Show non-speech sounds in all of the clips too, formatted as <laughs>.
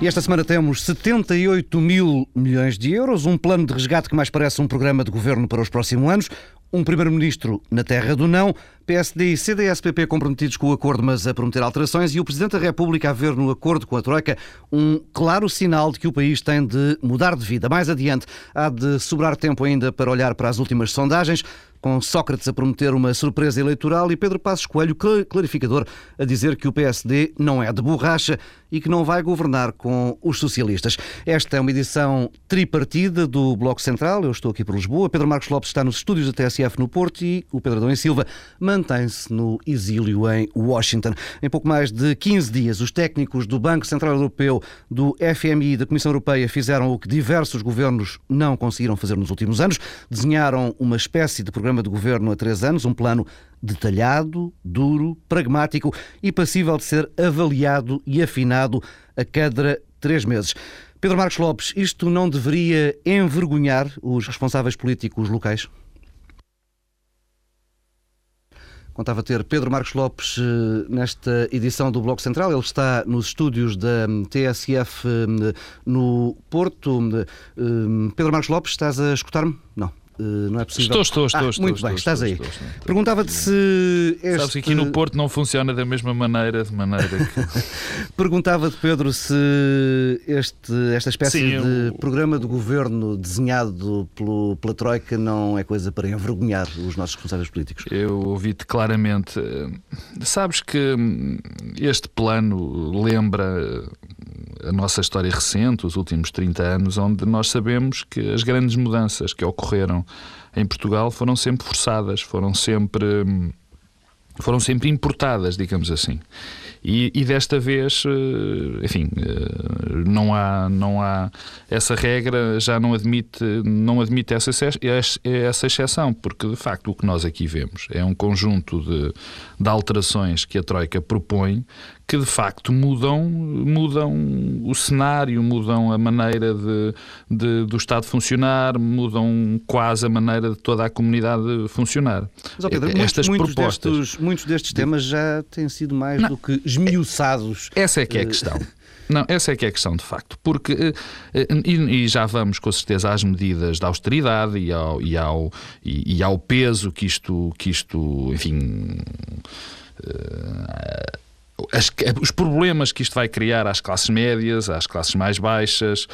E esta semana temos 78 mil milhões de euros, um plano de resgate que mais parece um programa de governo para os próximos anos, um primeiro-ministro na terra do não, PSD e CDS-PP comprometidos com o acordo, mas a prometer alterações, e o Presidente da República a ver no acordo com a Troika um claro sinal de que o país tem de mudar de vida. Mais adiante, há de sobrar tempo ainda para olhar para as últimas sondagens com Sócrates a prometer uma surpresa eleitoral e Pedro Passos Coelho, clarificador, a dizer que o PSD não é de borracha e que não vai governar com os socialistas. Esta é uma edição tripartida do Bloco Central. Eu estou aqui por Lisboa. Pedro Marcos Lopes está nos estúdios da TSF no Porto e o Pedro Adão e Silva mantém-se no exílio em Washington. Em pouco mais de 15 dias, os técnicos do Banco Central Europeu, do FMI e da Comissão Europeia fizeram o que diversos governos não conseguiram fazer nos últimos anos. Desenharam uma espécie de programa de governo há três anos, um plano detalhado, duro, pragmático e passível de ser avaliado e afinado a cada três meses. Pedro Marcos Lopes, isto não deveria envergonhar os responsáveis políticos locais? Contava ter Pedro Marcos Lopes eh, nesta edição do Bloco Central. Ele está nos estúdios da hum, TSF hum, no Porto. Hum, Pedro Marcos Lopes, estás a escutar-me? Não. Uh, não é possível. Estou, estou, estou. Ah, estou muito estou, bem, estou, estás aí. Perguntava-te se. Este... Sabes que aqui no Porto não funciona da mesma maneira, de maneira que. <laughs> Perguntava-te, Pedro, se este, esta espécie Sim, de eu- programa de governo desenhado pelo, pela Troika não é coisa para envergonhar os nossos responsáveis políticos. Eu ouvi-te claramente. Eh, Sabes que hum, este plano lembra eh, a nossa história recente, os últimos 30 anos, onde nós sabemos que as grandes mudanças que ocorreram em Portugal foram sempre forçadas, foram sempre. hum, foram sempre importadas, digamos assim. E, e desta vez, eh, enfim, eh, não há, não há essa regra já não admite, não admite essa, essa exceção, porque de facto o que nós aqui vemos é um conjunto de, de alterações que a Troika propõe que de facto mudam, mudam o cenário, mudam a maneira de, de- do Estado funcionar, mudam quase a maneira de toda a comunidade funcionar. Mas, ó Pedro, Estas muitos propostas. destes, muitos destes temas já têm sido mais do que esmiuçados. Essa é que é a questão. Não, essa é que é a questão, de facto. Porque, eh, eh, e, e já vamos com certeza às medidas da austeridade e ao, e ao, e, e ao peso que isto, que isto enfim. eh, as- os problemas que isto vai criar às classes médias, às classes mais baixas,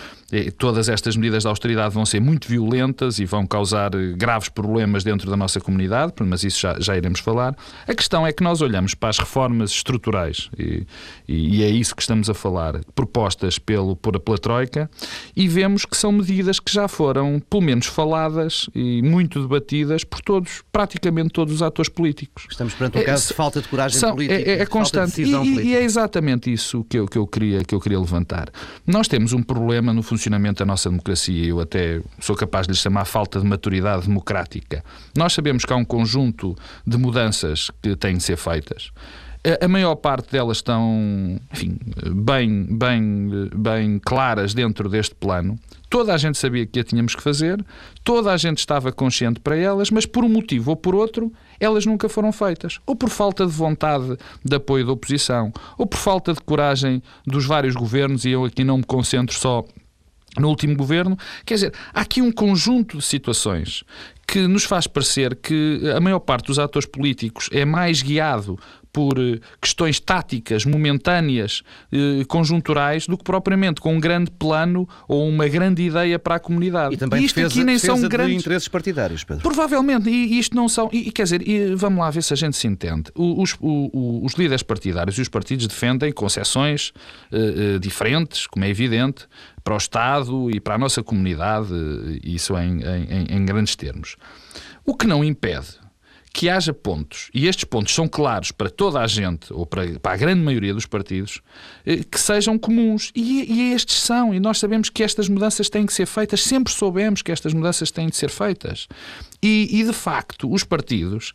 todas estas medidas de austeridade vão ser muito violentas e vão causar eh, graves problemas dentro da nossa comunidade, mas isso já, já iremos falar. A questão é que nós olhamos para as reformas estruturais, e, e- é isso que estamos a falar, propostas pelo, por, pela Troika, e vemos que são medidas que já foram, pelo menos, faladas e muito debatidas por todos, praticamente todos os atores políticos. Estamos perante um É, caso de são- falta de coragem São- política. é, é- é de E, decisão e- política. é exatamente isso que eu, que, eu queria, que eu queria levantar. Nós temos um problema no funcionamento da nossa democracia. Eu até sou capaz de lhe chamar falta de maturidade democrática. Nós sabemos que há um conjunto de mudanças que têm de ser feitas. A- A maior parte delas estão, enfim, bem, bem, bem claras dentro deste plano. Toda a gente sabia que a tínhamos que fazer, toda a gente estava consciente para elas, mas por um motivo ou por outro, elas nunca foram feitas. Ou por falta de vontade de apoio da oposição, ou por falta de coragem dos vários governos, e eu aqui não me concentro só no último governo. Quer dizer, há aqui um conjunto de situações que nos faz parecer que a maior parte dos atores políticos é mais guiado por eh, questões táticas, momentâneas, eh, conjunturais, do que propriamente com um grande plano ou uma grande ideia para a comunidade. E também isto defesa, aqui nem são de grandes. interesses partidários, Pedro. Provavelmente, e isto não são. E, quer dizer, e vamos lá ver se a gente se entende. Os, o- o- os líderes partidários e os partidos defendem concessões eh, diferentes, como é evidente, para o Estado e para a nossa comunidade, isso em- em- em grandes termos. O que não impede que haja pontos, e estes pontos são claros para toda a gente, ou para, para a grande maioria dos partidos, eh, que sejam comuns. E, e estes são, e nós sabemos que estas mudanças têm que ser feitas, sempre soubemos que estas mudanças têm de ser feitas. E, e, de facto, os partidos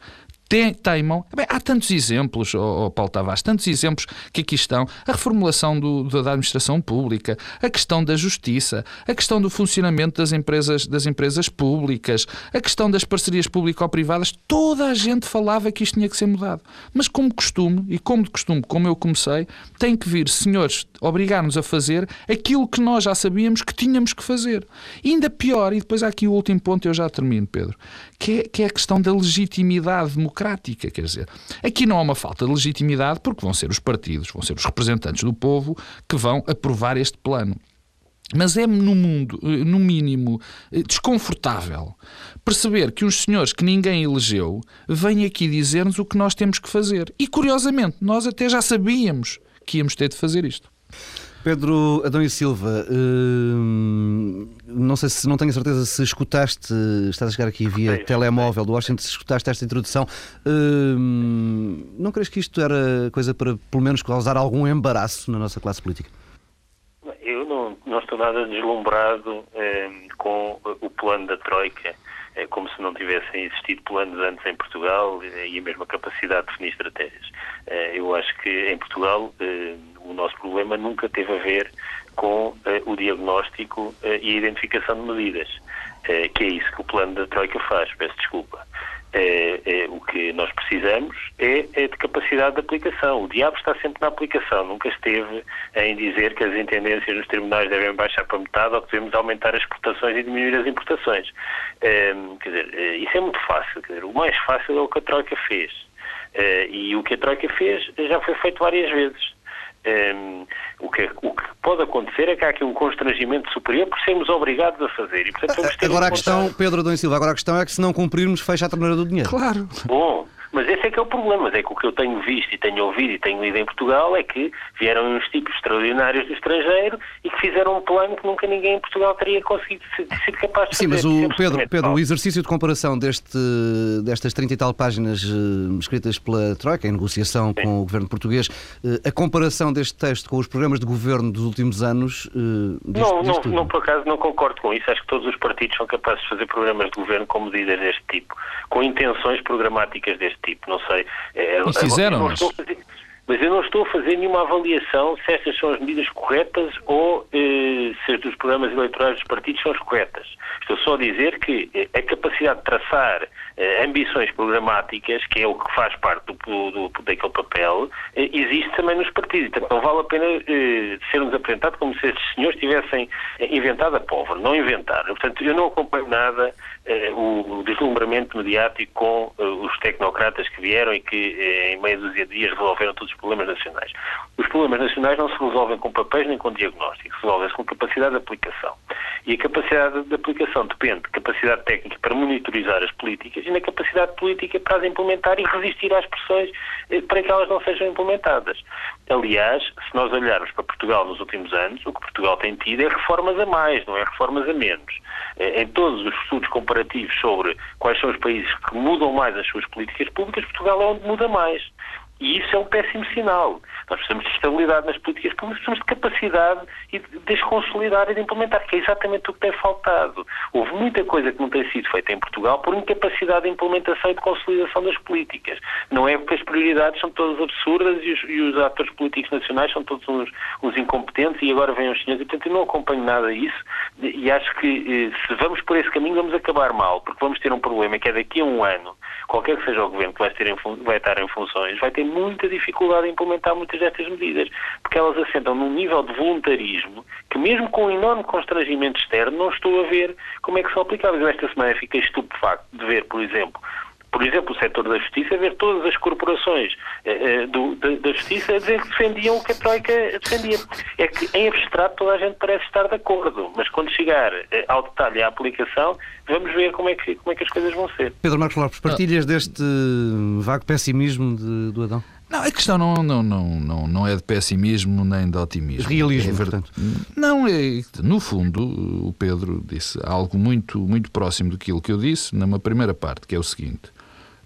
teimam. Bem, há tantos exemplos, oh, oh, Paulo Tavares, tantos exemplos que aqui estão. A reformulação do, da administração pública, a questão da justiça, a questão do funcionamento das empresas, das empresas públicas, a questão das parcerias público-privadas. Toda a gente falava que isto tinha que ser mudado. Mas como costume, e como de costume, como eu comecei, tem que vir senhores obrigar-nos a fazer aquilo que nós já sabíamos que tínhamos que fazer. E ainda pior, e depois há aqui o último ponto, eu já termino, Pedro, que é, que é a questão da legitimidade democrática. Quer dizer, aqui não há uma falta de legitimidade porque vão ser os partidos, vão ser os representantes do povo que vão aprovar este plano. Mas é, no mundo, no mínimo, desconfortável perceber que uns senhores que ninguém elegeu vêm aqui dizer-nos o que nós temos que fazer. E, curiosamente, nós até já sabíamos que íamos ter de fazer isto. Pedro Adão e Silva, hum, não sei se não tenho certeza se escutaste, estás a chegar aqui via sim, telemóvel do Washington, se escutaste esta introdução. Hum, não crees que isto era coisa para pelo menos causar algum embaraço na nossa classe política? Eu não, não estou nada deslumbrado eh, com o plano da Troika, é como se não tivessem existido planos antes em Portugal eh, e a mesma capacidade de definir estratégias. Eh, eu acho que em Portugal eh, o nosso problema nunca teve a ver com o diagnóstico e a identificação de medidas, que é isso que o plano da Troika faz, peço desculpa. O que nós precisamos é, é, de capacidade de aplicação. O diabo está sempre na aplicação, nunca esteve em dizer que as intendências nos tribunais devem baixar para metade ou que devemos aumentar as exportações e diminuir as importações. Quer dizer, isso é muito fácil. Dizer, o mais fácil é o que a Troika fez. E o que a Troika fez já foi feito várias vezes. Um, o, que, o, que, pode acontecer é que há aqui um constrangimento superior por sermos obrigados a fazer. E, portanto, agora a questão, Pedro Adão Silva, agora a questão é que se não cumprirmos, fecha a torneira do dinheiro. Claro. Bom, mas esse é que é o problema, mas é que o que eu tenho visto e tenho ouvido e tenho lido em Portugal é que vieram uns tipos extraordinários do estrangeiro e que fizeram um plano que nunca ninguém em Portugal teria conseguido ser, capaz de Sim, fazer. Sim, mas o Pedro, Pedro o exercício de comparação deste, destas 30 e tal páginas uh, escritas pela Troika, em negociação Sim. com o governo português, uh, a comparação deste texto com os programas de governo dos últimos anos. Uh, diz, não, diz não, não, por acaso não concordo com isso. Acho que todos os partidos são capazes de fazer programas de governo com medidas deste tipo, com intenções programáticas deste tipo. Não sei. É, e fizeram, mas... Mas eu não estou a fazer nenhuma avaliação se estas são as medidas corretas ou eh, se as dos programas eleitorais dos partidos são as corretas. Estou só a dizer que eh, a capacidade de traçar eh, ambições programáticas, que é o que faz parte do, do, daquele papel, eh, existe também nos partidos. Então não vale a pena eh, ser-nos apresentado como se estes senhores tivessem eh, inventado a pólvora. Não inventaram. Portanto, eu não acompanho nada o deslumbramento mediático com os tecnocratas que vieram e que em meia dúzia de dias resolveram todos os problemas nacionais. Os problemas nacionais não se resolvem com papéis nem com diagnósticos, resolvem-se com capacidade de aplicação. E a capacidade de aplicação depende de capacidade técnica para monitorizar as políticas e na capacidade política para as implementar e resistir às pressões eh, para que elas não sejam implementadas. Aliás, se nós olharmos para Portugal nos últimos anos, o que Portugal tem tido é reformas a mais, não é reformas a menos. Eh, em todos os estudos comparativos sobre quais são os países que mudam mais as suas políticas públicas, Portugal é onde muda mais. E isso é um péssimo sinal. Nós precisamos de estabilidade nas políticas públicas, precisamos de capacidade de as consolidar e de implementar, que é exatamente o que tem faltado. Houve muita coisa que não tem sido feita em Portugal por incapacidade de implementação e de consolidação das políticas. Não é porque as prioridades são todas absurdas e os, e os atores políticos nacionais são todos uns, uns, incompetentes e agora vêm os senhores. E, portanto, eu não acompanho nada disso e acho que eh, se vamos por esse caminho vamos acabar mal, porque vamos ter um problema que é daqui a um ano, qualquer que seja o governo que vai, em, vai estar em funções, vai ter muita dificuldade em implementar muitas destas medidas, porque elas assentam num nível de voluntarismo que, mesmo com um enorme constrangimento externo, não estou a ver como é que são aplicáveis. Esta semana fiquei estupefacto de ver, por exemplo, por exemplo, o setor da justiça, ver todas as corporações eh, eh, do, da, da, justiça a dizer que defendiam o que a Troika defendia. É que, em abstrato, toda a gente parece estar de acordo, mas quando chegar eh, ao detalhe à aplicação, vamos ver como é que, como é que as coisas vão ser. Pedro Marcos Lopes, partilhas deste vago pessimismo de, do Adão? Não, a questão não, não, não, não, não é de pessimismo nem de otimismo. Realismo, é portanto. Não, é, no fundo, o Pedro disse algo muito, muito próximo daquilo que eu disse numa primeira parte, que é o seguinte.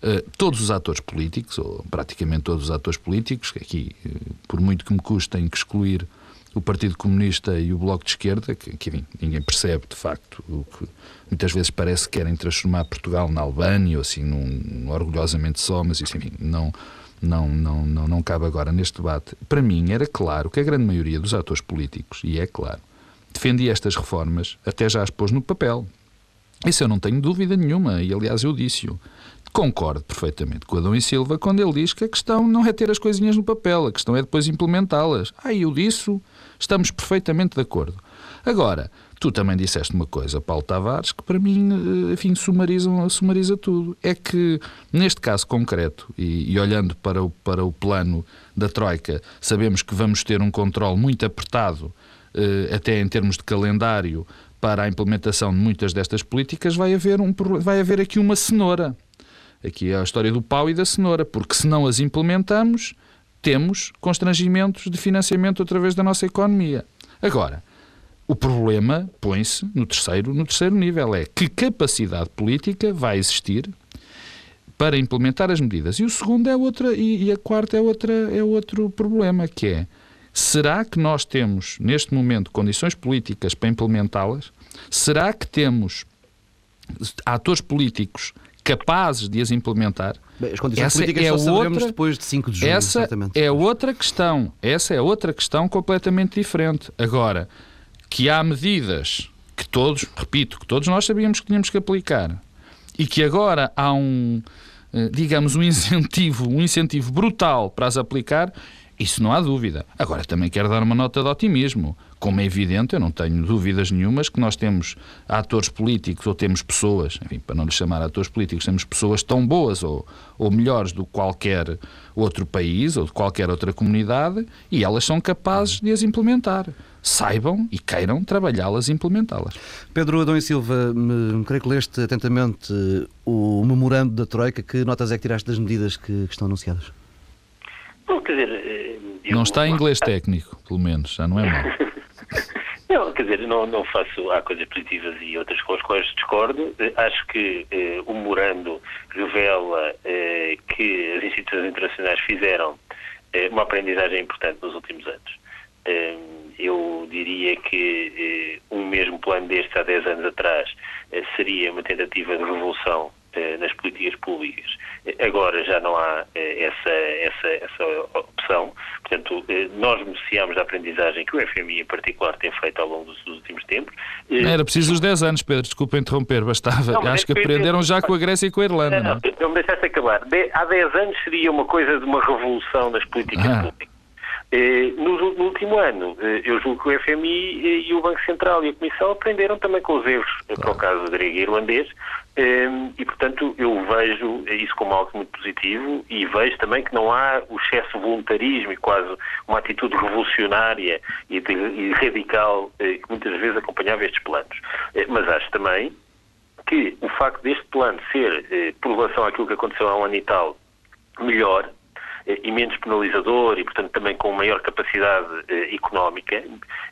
Uh, todos os atores políticos, ou praticamente todos os atores políticos, aqui, uh, por muito que me custe, tenho que excluir o Partido Comunista e o Bloco de Esquerda, que, que enfim, ninguém percebe de facto o que muitas vezes parece que querem transformar Portugal na Albânia, ou assim, num orgulhosamente só, mas isso, enfim, não, não, não, não, não cabe agora neste debate. Para mim era claro que a grande maioria dos atores políticos, e é claro, defendia estas reformas, até já as pôs no papel. Isso eu não tenho dúvida nenhuma, e aliás eu disse-o. Concordo perfeitamente com Adão e Silva quando ele diz que a questão não é ter as coisinhas no papel, a questão é depois implementá-las. Ah, eu disse, estamos perfeitamente de acordo. Agora, tu também disseste uma coisa, Paulo Tavares, que para mim, eh, enfim, sumariza, sumariza tudo. É que, neste caso concreto, e, e, olhando para o, para o plano da Troika, sabemos que vamos ter um controle muito apertado, eh, até em termos de calendário, para a implementação de muitas destas políticas, vai haver, um, vai haver aqui uma cenoura. Aqui é a história do pau e da cenoura, porque se não as implementamos, temos constrangimentos de financiamento através da nossa economia. Agora, o problema põe-se no terceiro, no terceiro nível, é que capacidade política vai existir para implementar as medidas. E o segundo é outra, e, e a quarta é, outra, é outro problema, que é será que nós temos, neste momento, condições políticas para implementá-las? Será que temos atores políticos capazes de as implementar. Bem, as condições essa políticas é só outra, depois de 5 de julho. Essa certamente. é outra questão. Essa é outra questão completamente diferente. Agora, que há medidas que todos, repito, que todos nós sabíamos que tínhamos que aplicar e que agora há um, eh, digamos, um incentivo, um incentivo brutal para as aplicar, isso não há dúvida. Agora, também quero dar uma nota de otimismo. Como é evidente, eu não tenho dúvidas nenhumas que nós temos atores políticos ou temos pessoas, enfim, para não lhes chamar atores políticos, temos pessoas tão boas ou, ou melhores do que qualquer outro país ou de qualquer outra comunidade e elas são capazes de as implementar. Saibam e queiram trabalhá-las e implementá-las. Pedro Adão e Silva, me, creio que leste atentamente o memorando da Troika. Que notas é que tiraste das medidas que, que estão anunciadas? Não, quer dizer, eh, eu... Não está em inglês técnico, pelo menos, já não é mau. <laughs> Não, quer dizer, não, não faço. Há coisas positivas e outras com as quais discordo. Eh, acho que eh, o memorando revela eh, que as instituições internacionais fizeram eh, uma aprendizagem importante nos últimos anos. Eh, eu diria que um mesmo plano destes há 10 anos atrás seria uma tentativa de revolução nas políticas públicas. Agora já não há essa, essa, essa opção. Portanto, eh, nós beneficiamos da aprendizagem que o FMI em particular tem feito ao longo dos, últimos tempos. Eh, era preciso os 10 anos, Pedro, desculpa interromper, bastava. Não, Acho é que aprenderam já com a Grécia e com a Irlanda. Não, não, não, não me deixaste acabar. há 10 anos seria uma coisa de uma revolução nas políticas ah. públicas. Eh, no, no, último ano, eu julgo que o FMI e o Banco Central e a Comissão aprenderam também com os erros, claro. para o caso grego e irlandês, e, portanto, eu vejo isso como algo muito positivo e vejo também que não há o excesso de voluntarismo e quase uma atitude revolucionária e, de, e radical eh, que muitas vezes acompanhava estes planos. Eh, mas acho também que o facto deste plano ser, eh, por relação àquilo que aconteceu há um ano e tal, melhor, e menos penalizador e, portanto, também com maior capacidade eh, económica,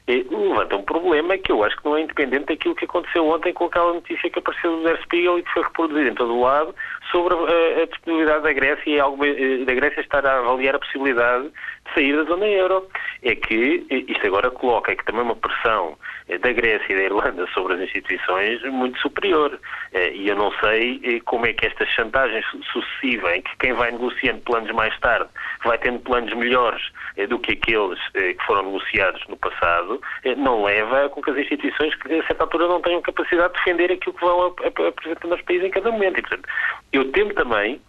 eh, levanta um problema que eu acho que não é independente daquilo que aconteceu ontem com aquela notícia que apareceu do Der Spiegel e que foi reproduzida em todo o lado sobre a, a disponibilidade da Grécia e alguma, da Grécia estar a avaliar a possibilidade de sair da zona euro. É que isto agora coloca que também uma pressão da Grécia e da Irlanda sobre as instituições muito superior. E eu não sei como é que esta chantagem sucessiva, em que quem vai negociando planos mais tarde tarde vai tendo planos melhores eh, do que aqueles eh, que foram negociados no passado, eh, não leva com que as instituições, que a certa altura, não tenham capacidade de defender aquilo que vão apresentando aos países em cada momento. E, portanto, eu temo também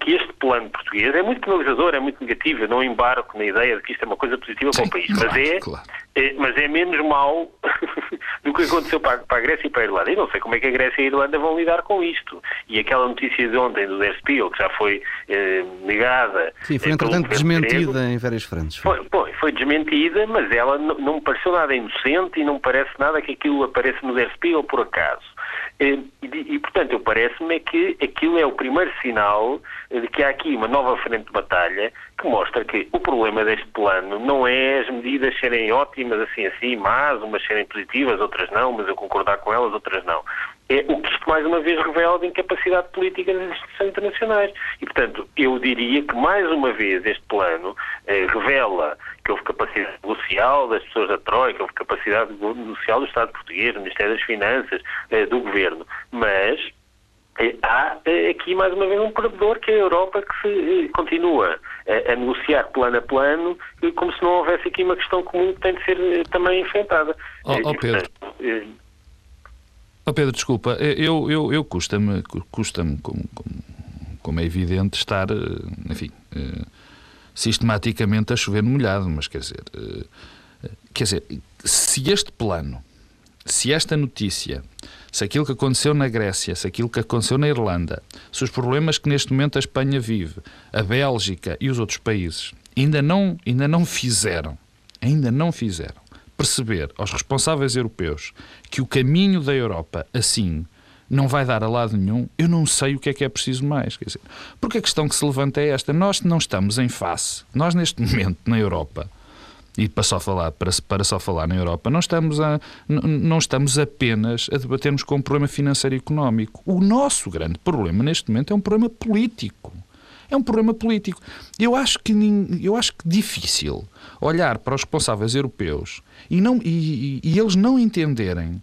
que este plano português é muito penalizador, é muito negativo. Eu não embarco na ideia de que isto é uma coisa positiva Sim, para o país, claro, mas, é, claro. é, mas é menos mau <laughs> do que aconteceu para, para, a Grécia e para a Irlanda. Eu não sei como é que a Grécia e a Irlanda vão lidar com isto. E aquela notícia de ontem do Der Spiegel, que já foi eh, negada Sim, foi entretanto desmentida grego. em várias frentes. Foi, foi, foi desmentida, mas ela não me pareceu nada inocente e não parece nada que aquilo apareça no Der Spiegel por acaso. E, e, portanto, parece-me que aquilo é o primeiro sinal de que há aqui uma nova frente de batalha que mostra que o problema deste plano não é as medidas serem ótimas assim assim, mas umas serem positivas, outras não, mas eu concordar com elas, outras não é o que isto mais uma vez revela de incapacidade política das instituições internacionais. E, portanto, eu diria que mais uma vez este plano eh, revela que houve capacidade negocial das pessoas da Troika, houve capacidade negocial do Estado português, do Ministério das Finanças, eh, do Governo. Mas há eh, aqui mais uma vez um perdedor que é a Europa que se continua a, a, negociar plano a plano como se não houvesse aqui uma questão comum que tem de ser também enfrentada. Oh, oh Pedro. Oh Pedro, desculpa, eu, eu, eu custa-me, custa-me como, como, como, é evidente, estar, enfim, sistematicamente a chover no molhado, mas quer dizer, quer dizer, se este plano, se esta notícia se aquilo que aconteceu na Grécia, se aquilo que aconteceu na Irlanda, se os problemas que neste momento a Espanha vive, a Bélgica e os outros países ainda não, ainda não fizeram, ainda não fizeram perceber aos responsáveis europeus que o caminho da Europa assim não vai dar a lado nenhum, eu não sei o que é que é preciso mais. Quer dizer, porque a questão que se levanta é esta: nós não estamos em face, nós neste momento na Europa e para só falar, para, para só falar na Europa, não estamos, a, não estamos apenas a debatermos com um problema financeiro e económico. O nosso grande problema neste momento é um problema político. É um problema político. Eu acho que, eu acho que difícil olhar para os responsáveis europeus e, não, e, e, eles não entenderem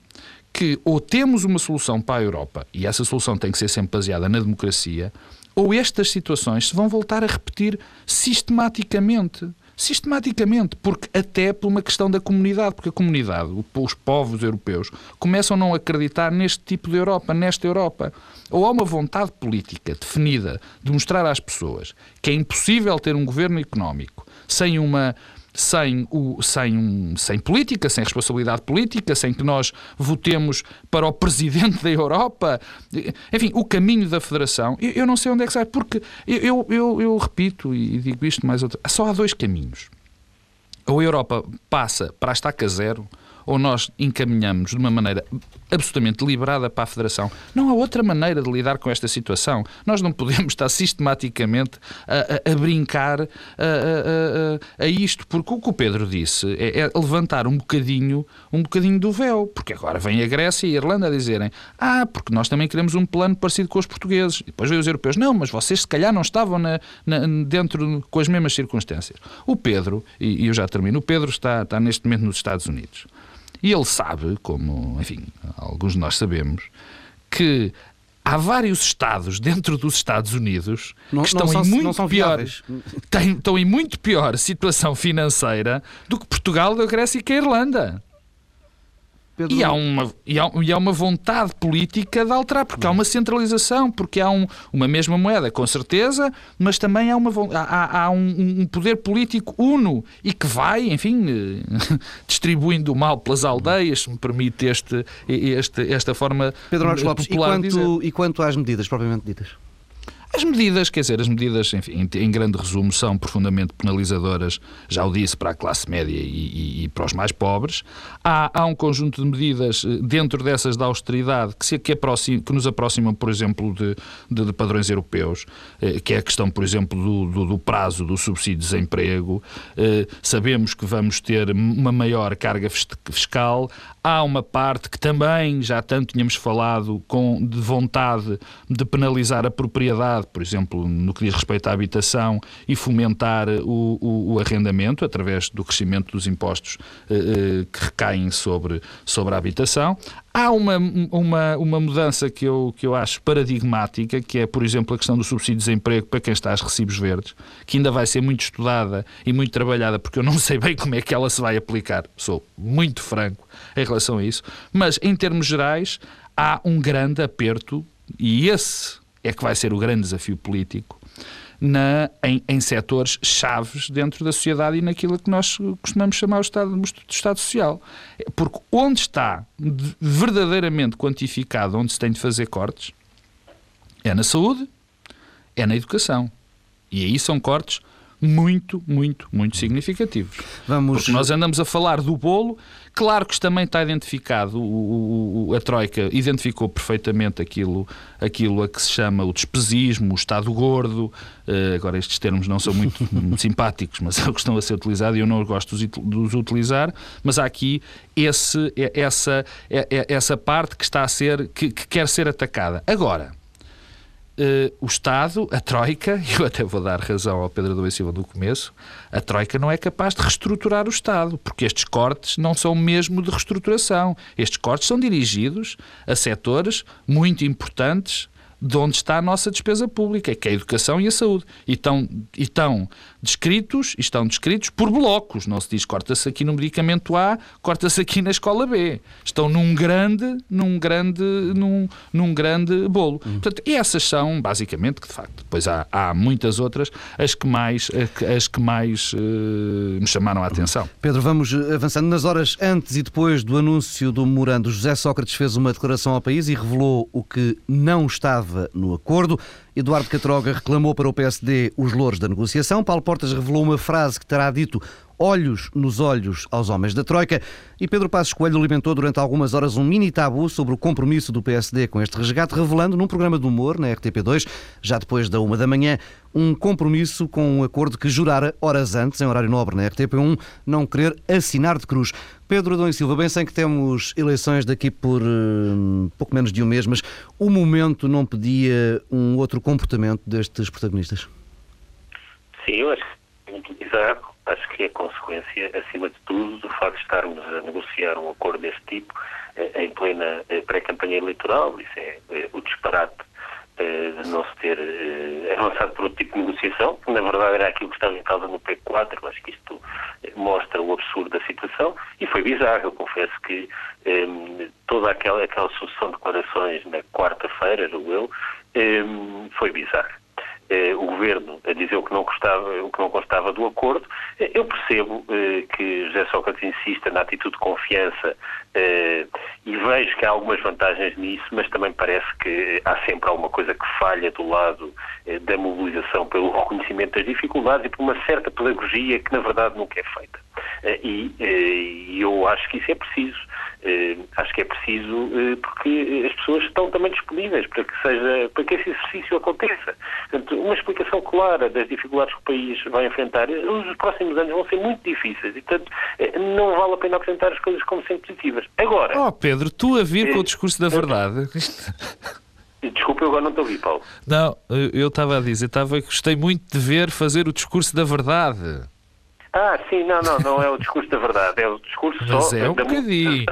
que ou temos uma solução para a Europa, e essa solução tem que ser sempre baseada na democracia, ou estas situações se vão voltar a repetir sistematicamente sistematicamente, porque até por uma questão da comunidade, porque a comunidade, os povos europeus, começam a não acreditar neste tipo de Europa, nesta Europa. Ou há uma vontade política definida de mostrar às pessoas que é impossível ter um governo económico sem uma sem, o, sem, sem política, sem responsabilidade política, sem que nós votemos para o presidente da Europa. Enfim, o caminho da federação, eu, eu não sei onde é que sai, porque eu, eu, eu repito e digo isto mais outra, só há dois caminhos. Ou a Europa passa para a estaca zero, ou nós encaminhamos de uma maneira absolutamente deliberada para a Federação. Não há outra maneira de lidar com esta situação. Nós não podemos estar sistematicamente a, a, a brincar a, a, isto, porque o que o Pedro disse é, é, levantar um bocadinho, um bocadinho do véu, porque agora vem a Grécia e a Irlanda a dizerem ah, porque nós também queremos um plano parecido com os portugueses. E depois vem os europeus, não, mas vocês se calhar não estavam na, na, dentro com as mesmas circunstâncias. O Pedro, e, e eu já termino, o Pedro está, está neste momento nos Estados Unidos. E ele sabe, como, enfim, alguns de nós sabemos, que há vários estados dentro dos Estados Unidos não, que estão são, em muito pior têm, estão em muito pior situação financeira do que Portugal, a Grécia e a Irlanda. Pedro... E, há uma, e, há, e há uma vontade política de alterar, porque há uma centralização, porque há um, uma mesma moeda, com certeza, mas também há, uma, há, há um, um, poder político uno e que vai, enfim, <laughs> distribuindo o mal pelas aldeias, se me permite este, este, esta forma Pedro Marcos Lopes, e quanto, e quanto às medidas propriamente ditas? As medidas, quer dizer, as medidas, enfim, em grande resumo, são profundamente penalizadoras, já o disse, para a classe média e, e, e para os mais pobres. Há, há, um conjunto de medidas eh, dentro dessas da austeridade que, se, que, aproxim, que nos aproximam, por exemplo, de, de, de, padrões europeus, eh, que é a questão, por exemplo, do, do, do prazo do subsídio de desemprego. Eh, sabemos que vamos ter uma maior carga fiscal. Há uma parte que também já tanto tínhamos falado com de vontade de penalizar a propriedade, por exemplo, no que diz respeito à habitação e fomentar o, o, o arrendamento através do crescimento dos impostos eh, eh que recaem sobre, sobre a habitação. Há uma, uma, uma mudança que eu, que eu acho paradigmática, que é, por exemplo, a questão do subsídio de desemprego para quem está a recibos verdes, que ainda vai ser muito estudada e muito trabalhada, porque eu não sei bem como é que ela se vai aplicar. Sou muito franco em relação a isso. Mas, em termos gerais, há um grande aperto, e esse é que vai ser o grande desafio político, na, em, em setores chaves dentro da sociedade e naquilo que nós costumamos chamar o Estado, de Estado Social. Porque onde está verdadeiramente quantificado onde se tem de fazer cortes é na saúde, é na educação. E aí são cortes muito, muito, muito significativos. Vamos... Porque nós andamos a falar do bolo, claro que também está identificado, o, o, a Troika identificou perfeitamente aquilo, aquilo a que se chama o despesismo, o Estado gordo, uh, agora estes termos não são <laughs> muito, simpáticos, mas é o que estão a ser utilizados e eu não gosto de os utilizar, mas há aqui esse, essa, essa parte que está a ser, que, que quer ser atacada. Agora, uh, o Estado, a Troika, e <laughs> eu até vou dar razão ao Pedro Adão Silva no começo, a Troika não é capaz de reestruturar o Estado, porque estes cortes não são mesmo de reestruturação. Estes cortes são dirigidos a setores muito importantes de onde está a nossa despesa pública, que é a educação e a saúde. E estão, e descritos, estão descritos por blocos. Não se diz corta-se aqui no medicamento A, corta-se aqui na escola B. Estão num grande, num grande, num, num grande bolo. Uhum. Portanto, essas são, basicamente, que de facto, depois há, há muitas outras, as que mais, as que mais uh, me chamaram a atenção. Pedro, vamos avançando. Nas horas antes e depois do anúncio do memorando, José Sócrates fez uma declaração ao país e revelou o que não estava no acordo. Eduardo Catroga reclamou para o PSD os louros da negociação. Paulo Portas revelou uma frase que terá dito olhos nos olhos aos homens da Troika e Pedro Passos Coelho alimentou durante algumas horas um mini tabu sobre o compromisso do PSD com este resgate, revelando num programa de humor na RTP2, já depois da uma da manhã, um compromisso com um acordo que jurara horas antes, em horário nobre na RTP1, não querer assinar de cruz. Pedro Adão e Silva, bem sei que temos eleições daqui por uh, pouco menos de um mês, mas o momento não pedia um outro comportamento destes protagonistas? Sim, eu acho que é muito bizarro acho que é consequência, acima de tudo, do facto de estarmos a negociar um acordo deste tipo eh, em plena eh, pré-campanha eleitoral. Isso é, é o disparate eh, de não se ter avançado por outro tipo de negociação, que na verdade era aquilo que estava em causa no P4, eu acho que isto mostra o absurdo da situação e foi bizarro, eu confesso que toda aquela, aquela sucessão de declarações na quarta-feira, eu, foi bizarro. eh, o governo a dizer o que não gostava, o que não constava do acordo. Eh, eu percebo eh, que José Sócrates insista na atitude de confiança eh, e vejo que há algumas vantagens nisso, mas também parece que há sempre alguma coisa que falha do lado eh, da mobilização pelo reconhecimento das dificuldades e por uma certa pedagogia que na verdade nunca é feita. Eh, e, eu acho que isso é preciso. Acho que é preciso porque as pessoas estão também disponíveis para que seja para que esse exercício aconteça. Portanto, uma explicação clara das dificuldades que o país vai enfrentar, os próximos anos vão ser muito difíceis e, portanto, uh, não vale a pena apresentar as coisas como sendo positivas. Agora. Oh, Pedro, tu a vir com o discurso da verdade. Desculpa, eu agora não estou a ouvir, Paulo. Não, eu estava a dizer, estava, gostei muito de ver fazer o discurso da verdade. Ah, sim, não, não, não é o discurso da verdade, é o discurso Mas só é um da bocadinho.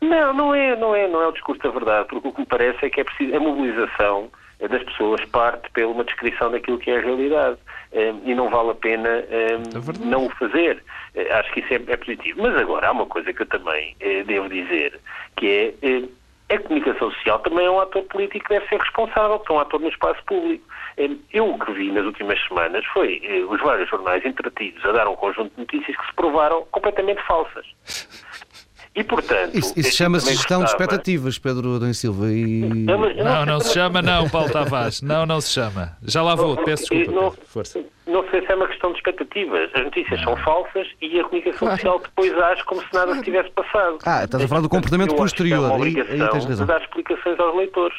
Não, não é, não é, não é o discurso da verdade, porque o que me parece é que é preciso a mobilização das pessoas parte pela uma descrição daquilo que é a realidade eh, e não vale a pena é não o fazer. Eh, acho que isso é, é, positivo. Mas agora há uma coisa que eu também devo dizer, que é a comunicação social também é um ator político que deve ser responsável, porque é um ator no espaço público. Eu o que vi nas últimas semanas foi os vários jornais entretidos a dar um conjunto de notícias que se provaram completamente falsas. E, portanto... Isso, isso chama-se gestão gostava... de expectativas, Pedro Adão Silva. E... Não, não, não, se chama não, Paulo Tavares. Não, não se chama. Já lá vou, peço desculpa. Não, Força. não sei se é uma questão de expectativas. As notícias não. são falsas e a comunicação claro. social depois age como se nada se tivesse passado. Ah, estás a falar do comportamento posterior. É uma obrigação aí, aí tens razão. de dar explicações aos leitores.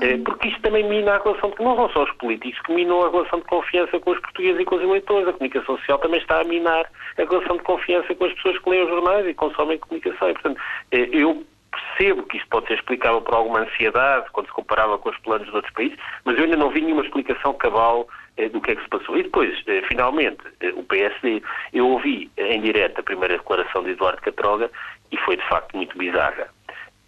É, porque isto também mina a relação de. Não são só os políticos que minam a relação de confiança com os portugueses e com os eleitores. A comunicação social também está a minar a relação de confiança com as pessoas que leem os jornais e consomem comunicação. E, portanto, é, eu percebo que isto pode ser explicável por alguma ansiedade quando se comparava com os planos de outros países, mas eu ainda não vi nenhuma explicação cabal eh, do que é que se passou. E depois, eh, finalmente, eh, o PSD, eu ouvi em direto a primeira declaração de Eduardo Catroga e foi de facto muito bizarra.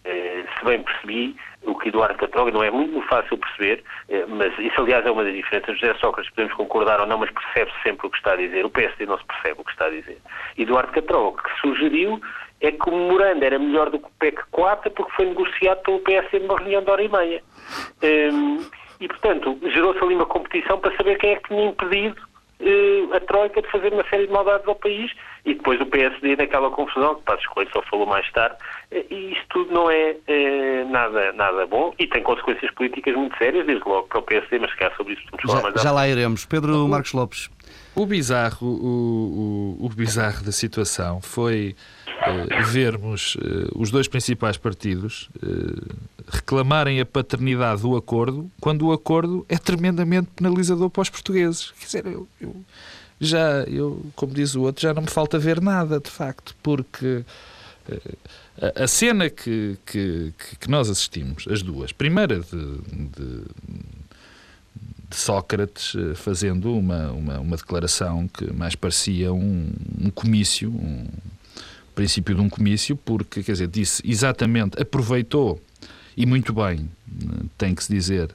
Se bem percebi, o que Eduardo Catroga não é muito fácil perceber, eh, mas isso aliás é uma das diferenças. José Sócrates podemos concordar ou não, mas percebe-se sempre o que está a dizer. O PSD não se percebe o que está a dizer. Eduardo Catroga, que sugeriu é que o memorando era melhor do que o PEC 4 porque foi negociado pelo PSD numa reunião de hora e meia. Ehm, e, portanto, gerou-se ali uma competição para saber quem é que tinha impedido a Troika de fazer uma série de maldades ao país e depois o PSD naquela confusão, que Passos Coelho só falou mais tarde, eh, e isto tudo não é, é, nada, nada bom e tem consequências políticas muito sérias, desde logo para o PSD, mas se calhar sobre isso podemos falar mais Já lá iremos. Pedro Marcos Lopes. O bizarro, o, o, o bizarro da situação foi uh, vermos uh, os dois principais partidos uh, reclamarem a paternidade do acordo quando o acordo é tremendamente penalizador para os portugueses. Quer dizer, eu, eu já, eu, como diz o outro, já não me falta ver nada, de facto, porque a, a cena que, que, que, nós assistimos, as duas, primeira de, de de Sócrates fazendo uma, uma, uma, declaração que mais parecia um, um comício, um princípio de um comício, porque, quer dizer, disse exatamente, aproveitou, e muito bem, tem que se dizer,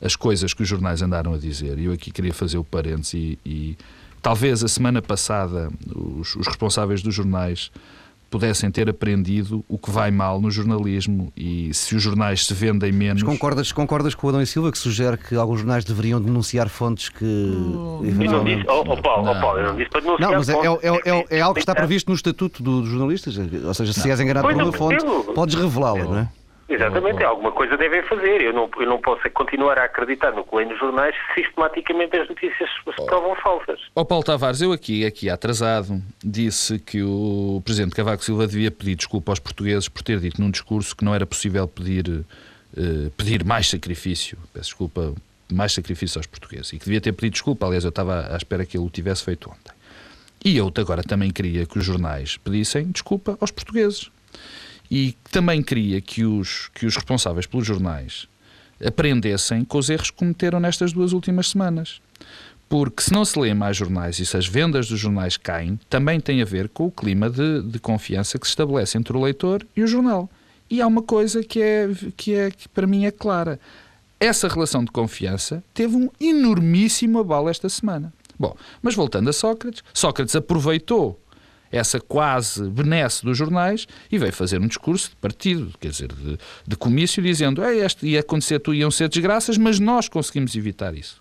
as coisas que os jornais andaram a dizer. E eu aqui queria fazer o parênteses e, e talvez a semana passada os, os responsáveis dos jornais pudessem ter aprendido o que vai mal no jornalismo e se os jornais se vendem menos. Mas concordas, concordas com o Adão e Silva que sugere que alguns jornais deveriam denunciar fontes que. Hum, eventualmente... não disse, oh, oh, Paulo, não. Oh, Paulo, eu não disse para denunciar. Não, mas é, é, é, é, algo que está previsto no Estatuto dos jornalistas. Ou seja, se és enganado por uma fonte, podes revelá-la, não é? Exatamente, alguma coisa devem fazer. Eu não, eu não posso continuar a acreditar no que leio nos jornais sistematicamente as notícias se provam falsas. Ó oh, Paulo Tavares, eu aqui, aqui atrasado, disse que o Presidente Cavaco Silva devia pedir desculpa aos portugueses por ter dito num discurso que não era possível pedir, uh, pedir mais sacrifício, peço desculpa, mais sacrifício aos portugueses. E que devia ter pedido desculpa, aliás, eu estava à espera que ele o tivesse feito ontem. E eu agora também queria que os jornais pedissem desculpa aos portugueses e também queria que os, que os responsáveis pelos jornais aprendessem com os erros que cometeram nestas duas últimas semanas. Porque se não se lê mais jornais e se as vendas dos jornais caem, também tem a ver com o clima de, de confiança que se estabelece entre o leitor e o jornal. E há uma coisa que, é, que, é, que para mim é clara. Essa relação de confiança teve um enormíssimo abalo esta semana. Bom, mas voltando a Sócrates, Sócrates aproveitou essa quase benesse dos jornais e veio fazer um discurso de partido, quer dizer, de, de comício, dizendo é, este ia acontecer, tu iam ser desgraças, mas nós conseguimos evitar isso.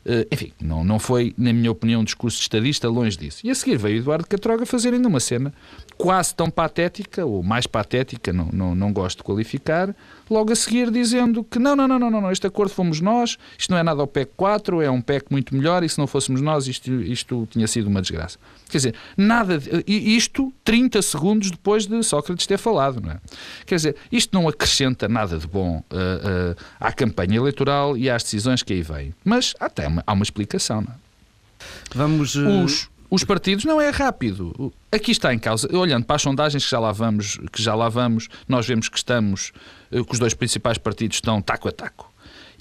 Uh, enfim, não, não foi, na minha opinião, um discurso estadista, longe disso. E a seguir veio Eduardo Catroga fazer ainda uma cena quase tão patética, ou mais patética, não, não, não gosto de qualificar, logo a seguir dizendo que não, não, não, não, não, este acordo fomos nós, isto não é nada ao PEC 4, é um PEC muito melhor e se não fôssemos nós isto, isto tinha sido uma desgraça. Quer dizer, nada, isto 30 segundos depois de Sócrates ter falado, não é? Quer dizer, isto não acrescenta nada de bom uh, uh, à campanha eleitoral e às decisões que aí vêm. Mas até uma, há uma explicação, não é? Vamos... Uh... Os, os partidos não é rápido. Aqui está em causa, olhando para as sondagens que já lá vamos, que já lá vamos nós vemos que estamos, eh, que os dois principais partidos estão taco a taco.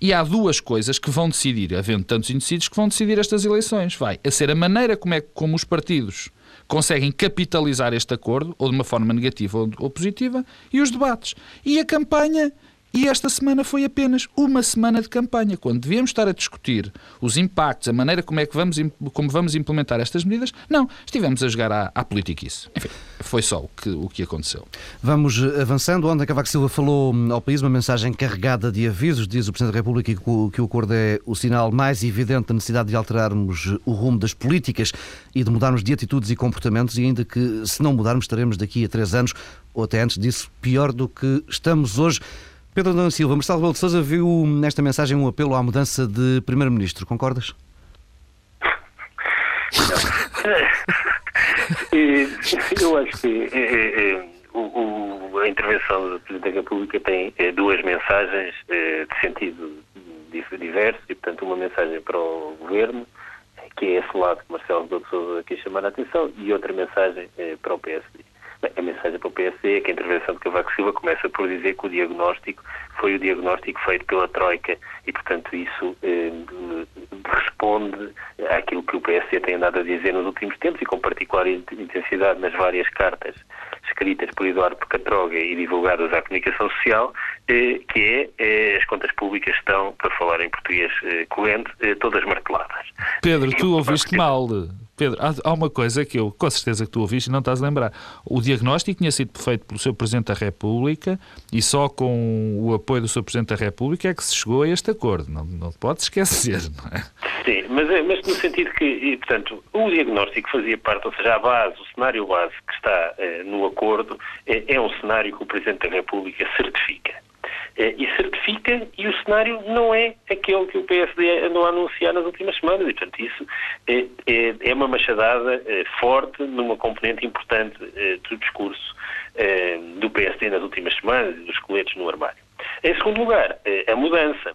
E há duas coisas que vão decidir, havendo tantos indecisos, que vão decidir estas eleições. Vai a ser a maneira como, é, como os partidos conseguem capitalizar este acordo, ou de uma forma negativa ou, ou positiva, e os debates. E a campanha e esta semana foi apenas uma semana de campanha, quando devíamos estar a discutir os impactos, a maneira como é que vamos, como vamos implementar estas medidas. Não, estivemos a jogar à, à política isso. Enfim, foi só o que, o que aconteceu. Vamos eh, avançando. Ontem Cavaco Silva falou hum, ao país uma mensagem carregada de avisos. Diz o Presidente da República que o acordo é o sinal mais evidente da necessidade de alterarmos o rumo das políticas e de mudarmos de atitudes e comportamentos e ainda que se não mudarmos estaremos daqui a três anos ou até antes disso pior do que estamos hoje. Pedro Adão Silva, Marcelo Rebelo de Sousa viu nesta mensagem um apelo à mudança de Primeiro-Ministro, concordas? <laughs> Eu acho que é, é, o, a intervenção do Presidente da República tem duas mensagens de sentido diverso e, portanto, uma mensagem para o Governo, que é esse lado que Marcelo Rebelo de Sousa quis chamar a atenção, e outra mensagem para o PSD. Bem, a mensagem para o PSD é que a intervenção de Cavaco Silva começa por dizer que o diagnóstico foi o diagnóstico feito pela Troika e, portanto, isso eh, responde àquilo que o PSD tem andado a dizer nos últimos tempos e com particular intensidade nas várias cartas escritas por Eduardo Catroga e divulgadas à comunicação social, eh, que é eh, as contas públicas estão, para falar em português eh, corrente, eh, todas marteladas. Pedro, tu ouviste mal. Pedro, há uma coisa que eu, com certeza que tu ouviste e não estás a lembrar. O diagnóstico tinha sido feito pelo seu Presidente da República e só com o apoio do seu Presidente da República é que se chegou a este acordo. Não, não pode esquecer, não é? Sim, mas, é, mas no sentido que, e, portanto, o diagnóstico fazia parte, ou seja, a base, o cenário base que está eh, no acordo é, é um cenário que o Presidente da República certifica. Eh, e certifica, e o cenário não é aquele que o PSD andou a anunciar nas últimas semanas, e portanto isso é, é, é uma machadada é, forte numa componente importante do discurso do PSD nas últimas semanas e dos coletes no armário. Em segundo lugar, a mudança.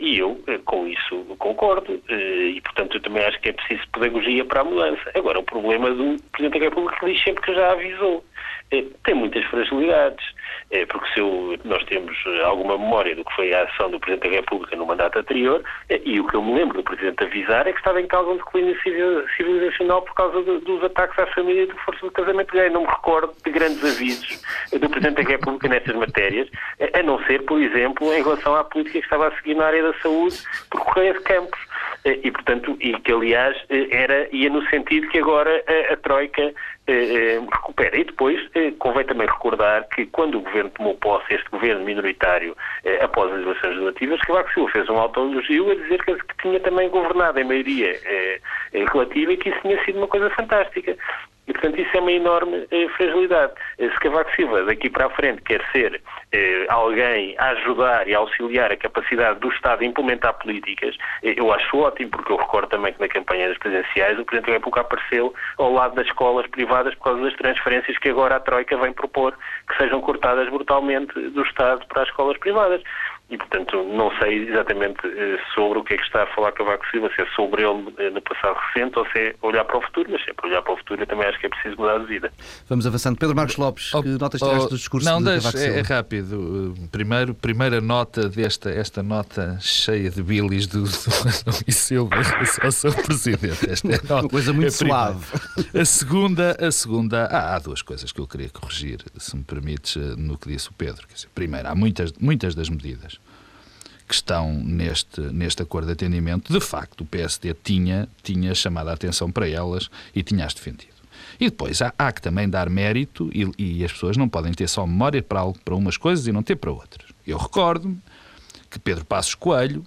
E eu com isso concordo, e portanto eu também acho que é preciso pedagogia para a mudança. Agora, o problema do Presidente da República diz sempre que já avisou. Eh, tem muitas fragilidades. É, porque se nós temos alguma memória do que foi a ação do Presidente da República no mandato anterior, e o que eu me lembro do Presidente avisar é que estava em causa um declínio civilizacional por causa dos ataques à família e do força do casamento gay. Não me recordo de grandes avisos do Presidente da República nessas matérias, a não ser, por exemplo, em relação à política que estava a seguir na área da saúde por Correia de Campos. E, portanto, e que, aliás, era, ia no sentido que agora a, a Troika eh, eh, recupera. E depois eh, convém também recordar que quando o governo tomou posse, este governo minoritário, após as eleições legislativas, Cavaco Silva fez um autoelogio a dizer que, que tinha também governado em maioria relativa e que isso tinha sido uma coisa fantástica. E, portanto, isso é uma enorme eh, fragilidade. Eh, se Cavaco Silva, daqui para a frente, quer ser eh, alguém a ajudar e a auxiliar a capacidade do Estado a implementar políticas, eh, eu acho ótimo, porque eu recordo também que na campanha das presidenciais o Presidente da República apareceu ao lado das escolas privadas por causa das transferências que agora a Troika vem propor que sejam cortadas brutalmente do Estado para as escolas privadas e, portanto, não sei exatamente eh, sobre o que é que está a falar Cavaco Silva, se é sobre ele eh, no passado recente ou se é olhar para o futuro, mas se é para olhar para o futuro eu também acho que é preciso mudar de vida. Vamos avançando. Pedro Marcos Lopes, oh, que notas tiraste oh, do discurso não, de Cavaco Silva? É, é rápido. Primeiro, primeira nota desta esta nota cheia de bilis do, e Silva ao seu Presidente. Esta é Uma coisa muito suave. A segunda, a segunda há, há, duas coisas que eu queria corrigir, se me permites, eh, no que disse o Pedro. Dizer, primeiro, há muitas, muitas das medidas que estão neste, neste acordo de atendimento, de facto o PSD tinha, tinha chamado a atenção para elas e tinha-as defendido. E depois há, há, que também dar mérito e, e, as pessoas não podem ter só memória para, para umas coisas e não ter para outras. Eu recordo-me que Pedro Passos Coelho,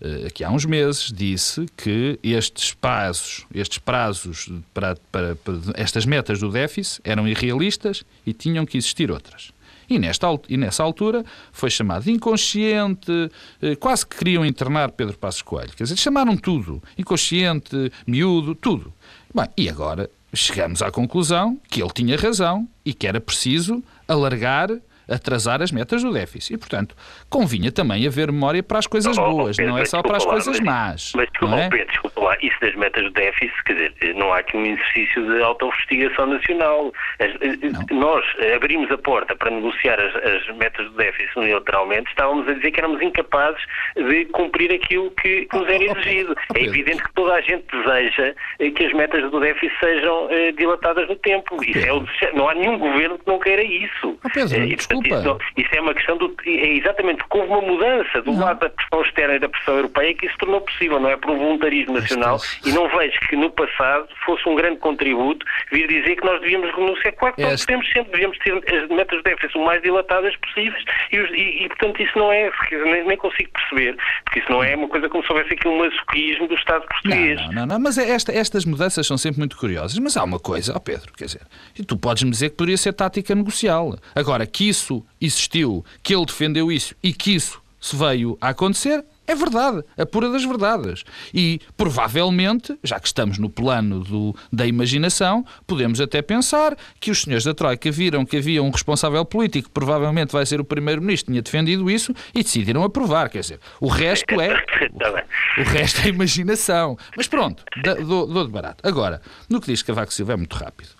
eh, aqui há uns meses, disse que estes prazos, estes prazos para, para, para estas metas do déficit eram irrealistas e tinham que existir outras. E, nesta, e nessa altura foi chamado inconsciente, eh, quase que queriam internar Pedro Passos Coelho. Quer dizer, chamaram tudo, inconsciente, miúdo, tudo. Bem, e agora chegamos à conclusão que ele tinha razão e que era preciso alargar atrasar as metas do déficit. E, portanto, convinha também haver memória para as coisas oh, boas, Pedro, não é só para as lá, coisas mas, más. Mas desculpa, é? Pedro, desculpa lá, isso das metas do déficit, quer dizer, não há aqui um exercício de auto-investigação nacional. As, eh, nós abrimos a porta para negociar as, as, metas do déficit unilateralmente, estávamos a dizer que éramos incapazes de cumprir aquilo que, que nos era exigido. É evidente que toda a gente deseja eh, que as metas do déficit sejam eh, dilatadas no tempo. Isso é, não há nenhum governo que não queira isso. Pedro, e, portanto, isso, isso, é uma questão do. É exatamente porque houve uma mudança do não. lado da pressão externa e da pressão europeia que isso tornou possível, não é? Por um voluntarismo nacional. E não vejo que no passado fosse um grande contributo vir dizer que nós devíamos renunciar. Claro que nós podemos sempre, devíamos ter as metas de déficit o mais dilatadas possíveis e, e, e, portanto, isso não é. Nem, nem, consigo perceber, porque isso não é uma coisa como se houvesse aqui um masoquismo do Estado português. Não, não, não, mas é esta, estas mudanças são sempre muito curiosas. Mas há uma coisa, ó Pedro, quer dizer, e tu podes-me dizer que poderia ser tática negocial. Agora, que isso isso existiu, que ele defendeu isso e que isso se veio a acontecer, é verdade, a pura das verdades. E provavelmente, já que estamos no plano do, da imaginação, podemos até pensar que os senhores da Troika viram que havia um responsável político, provavelmente vai ser o primeiro-ministro, tinha defendido isso e decidiram aprovar. Quer dizer, o resto é. <laughs> O, o resto é imaginação. Mas pronto, dou, dou de barato. Agora, no que diz Cavaco Silva é muito rápido.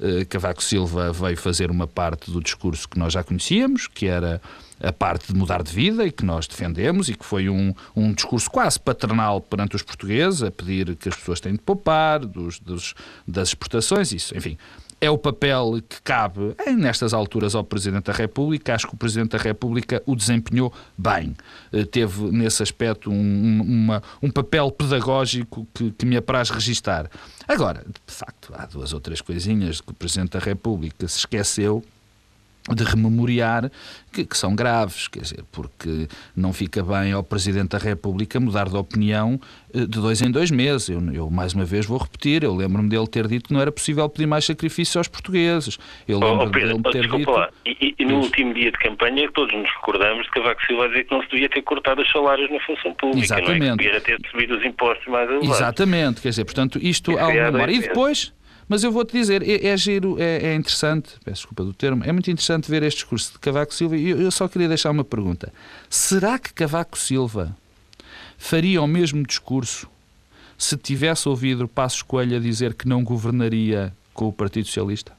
Eh, Cavaco Silva veio fazer uma parte do discurso que nós já conhecíamos, que era a parte de mudar de vida e que nós defendemos e que foi um, um discurso quase paternal perante os portugueses, a pedir que as pessoas têm de poupar dos, dos das exportações, isso, enfim, é o papel que cabe nestas alturas ao Presidente da República. Acho que o Presidente da República o desempenhou bem. Eh, teve nesse aspecto um, uma, um papel pedagógico que, que me apraz registar. Agora, de facto, há duas ou três coisinhas que o Presidente da República se esqueceu de rememoriar que, que, são graves, quer dizer, porque não fica bem ao Presidente da República mudar de opinião eh, de dois em dois meses. Eu, eu mais uma vez vou repetir, eu lembro-me dele ter dito que não era possível pedir mais sacrifício aos portugueses. Eu lembro-me oh, Pedro, dele ter dito... Lá. E, e no último dia de campanha todos nos recordamos de que Cavaco Silva dizer que não se devia ter cortado os salários na função pública, Exatamente. não é? que devia ter subido os impostos mais elevados. Exatamente, quer dizer, portanto, isto há uma memória. E depois... Mas eu vou-te dizer, é, é giro, é, é, interessante, peço desculpa do termo, é muito interessante ver este discurso de Cavaco Silva e eu, eu só queria deixar uma pergunta. Será que Cavaco Silva faria o mesmo discurso se tivesse ouvido Passos Coelho a dizer que não governaria com o Partido Socialista?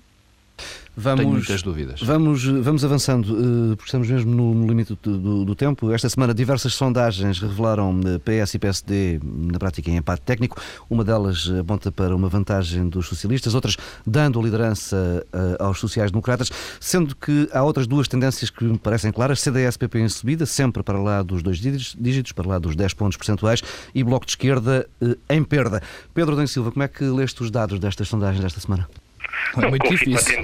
Vamos, Tenho muitas dúvidas. Vamos, vamos avançando, eh, porque estamos mesmo no limite do, do, do, tempo. Esta semana, diversas sondagens revelaram PS e PSD, na prática, em empate técnico. Uma delas aponta para uma vantagem dos socialistas, outras dando liderança eh, aos sociais-democratas, sendo que há outras duas tendências que me parecem claras: CDS-PP em subida, sempre para lá dos dois dígitos, para lá dos 10 pontos percentuais, e Bloco de Esquerda eh, em perda. Pedro Dan Silva, como é que leste os dados destas sondagens desta semana? É muito difícil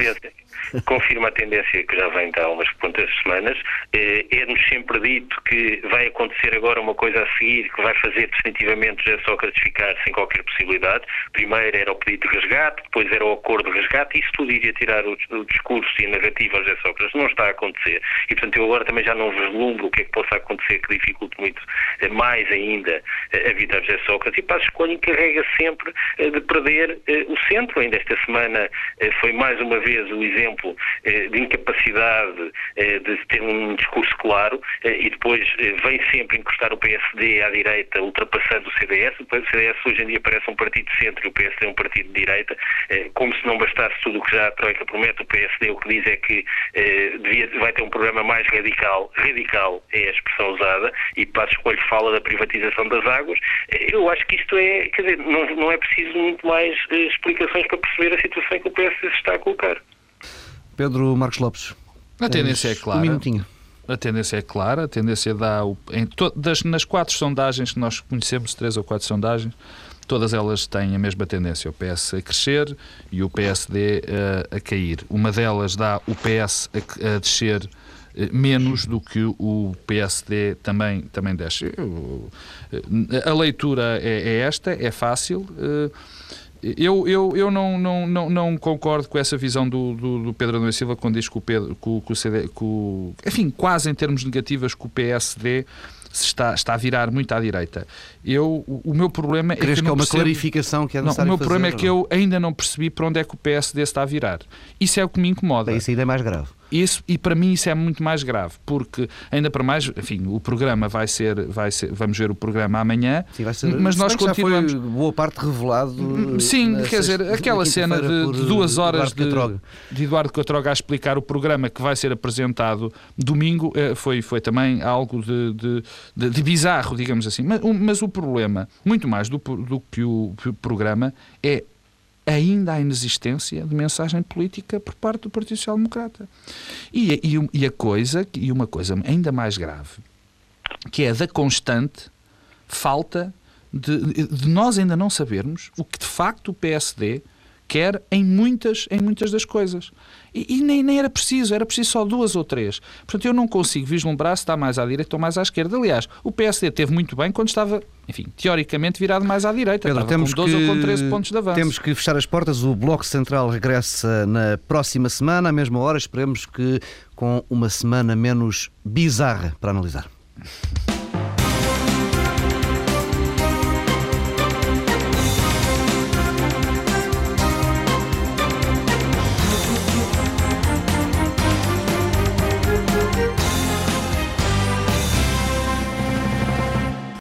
confirma a tendência que já vem há umas quantas semanas. Eh, é-nos sempre dito que vai acontecer agora uma coisa a seguir que vai fazer definitivamente José Sócrates ficar sem qualquer possibilidade. Primeiro era o pedido de resgate, depois era o acordo de resgate, isso tudo iria tirar o, o discurso e a narrativa a José Sócrates. Não está a acontecer. E, portanto, eu agora também já não vislumbro o que é que possa acontecer que dificulte muito eh, mais ainda eh, a vida de José Sócrates. E Passos Coelho encarrega sempre de perder o centro. Ainda esta semana foi mais uma vez o exemplo exemplo, eh, de incapacidade eh, de ter um discurso claro eh, e depois vem sempre encostar o PSD à direita, ultrapassando o CDS. O CDS hoje em dia parece um partido de centro e o PSD é um partido de direita. Como se não bastasse tudo o que já a Troika promete, o PSD o que diz é que devia, vai ter um programa mais radical. Radical é a expressão usada e Passos Coelho fala da privatização das águas. Eu acho que isto é, quer dizer, não, não é preciso muito mais explicações para perceber a situação que o PSD se está a colocar. Pedro Marcos Lopes. A tendência é clara. Um minutinho. A tendência é clara, a tendência dá o, em todas nas quatro sondagens que nós conhecemos, três ou quatro sondagens, todas elas têm a mesma tendência, o PS a crescer e o PSD a, a cair. Uma delas dá o PS a, a descer eh, menos do que o PSD também, também desce. Eh, a leitura é, é esta, é fácil. Uh, eu, eu, eu não, não, não, não concordo com essa visão do, do, do Pedro Adão Silva quando diz que o, Pedro, que o, que o CD, que o, enfim, quase em termos negativos, que o PSD se está, está a virar muito à direita. Eu, o, o meu problema Crees é que, que é uma percebo... clarificação que é não, O meu fazer, problema é que eu ainda não percebi para onde é que o PSD está a virar. Isso é o que me incomoda. Isso ainda é mais grave. Isso, e para mim isso é muito mais grave, porque ainda para mais, enfim, o programa vai ser, vai ser vamos ver o programa amanhã, Sim, vai ser, mas nós continuamos. boa parte revelado. Hum, sim, quer dizer, aquela cena de, de, duas horas de, de, Eduardo Catroga a explicar o programa que vai ser apresentado domingo eh, foi, foi também algo de, de, de bizarro, digamos assim. Mas, mas, o problema, muito mais do, do que o programa, é ainda a inexistência de mensagem política por parte do Partido Social Democrata. E, e, e a coisa, e uma coisa ainda mais grave, que é da constante falta de, de, nós ainda não sabermos o que de facto o PSD quer em muitas, em muitas das coisas. E, e, nem, nem era preciso, era preciso só duas ou três. Portanto, eu não consigo vislumbrar se está mais à direita ou mais à esquerda. Aliás, o PSD teve muito bem quando estava, enfim, teoricamente virado mais à direita. Pedro, estava temos com 12 que, ou com 13 pontos de avanço. Temos que fechar as portas. O Bloco Central regressa na próxima semana, à mesma hora. Esperemos que com uma semana menos bizarra para analisar.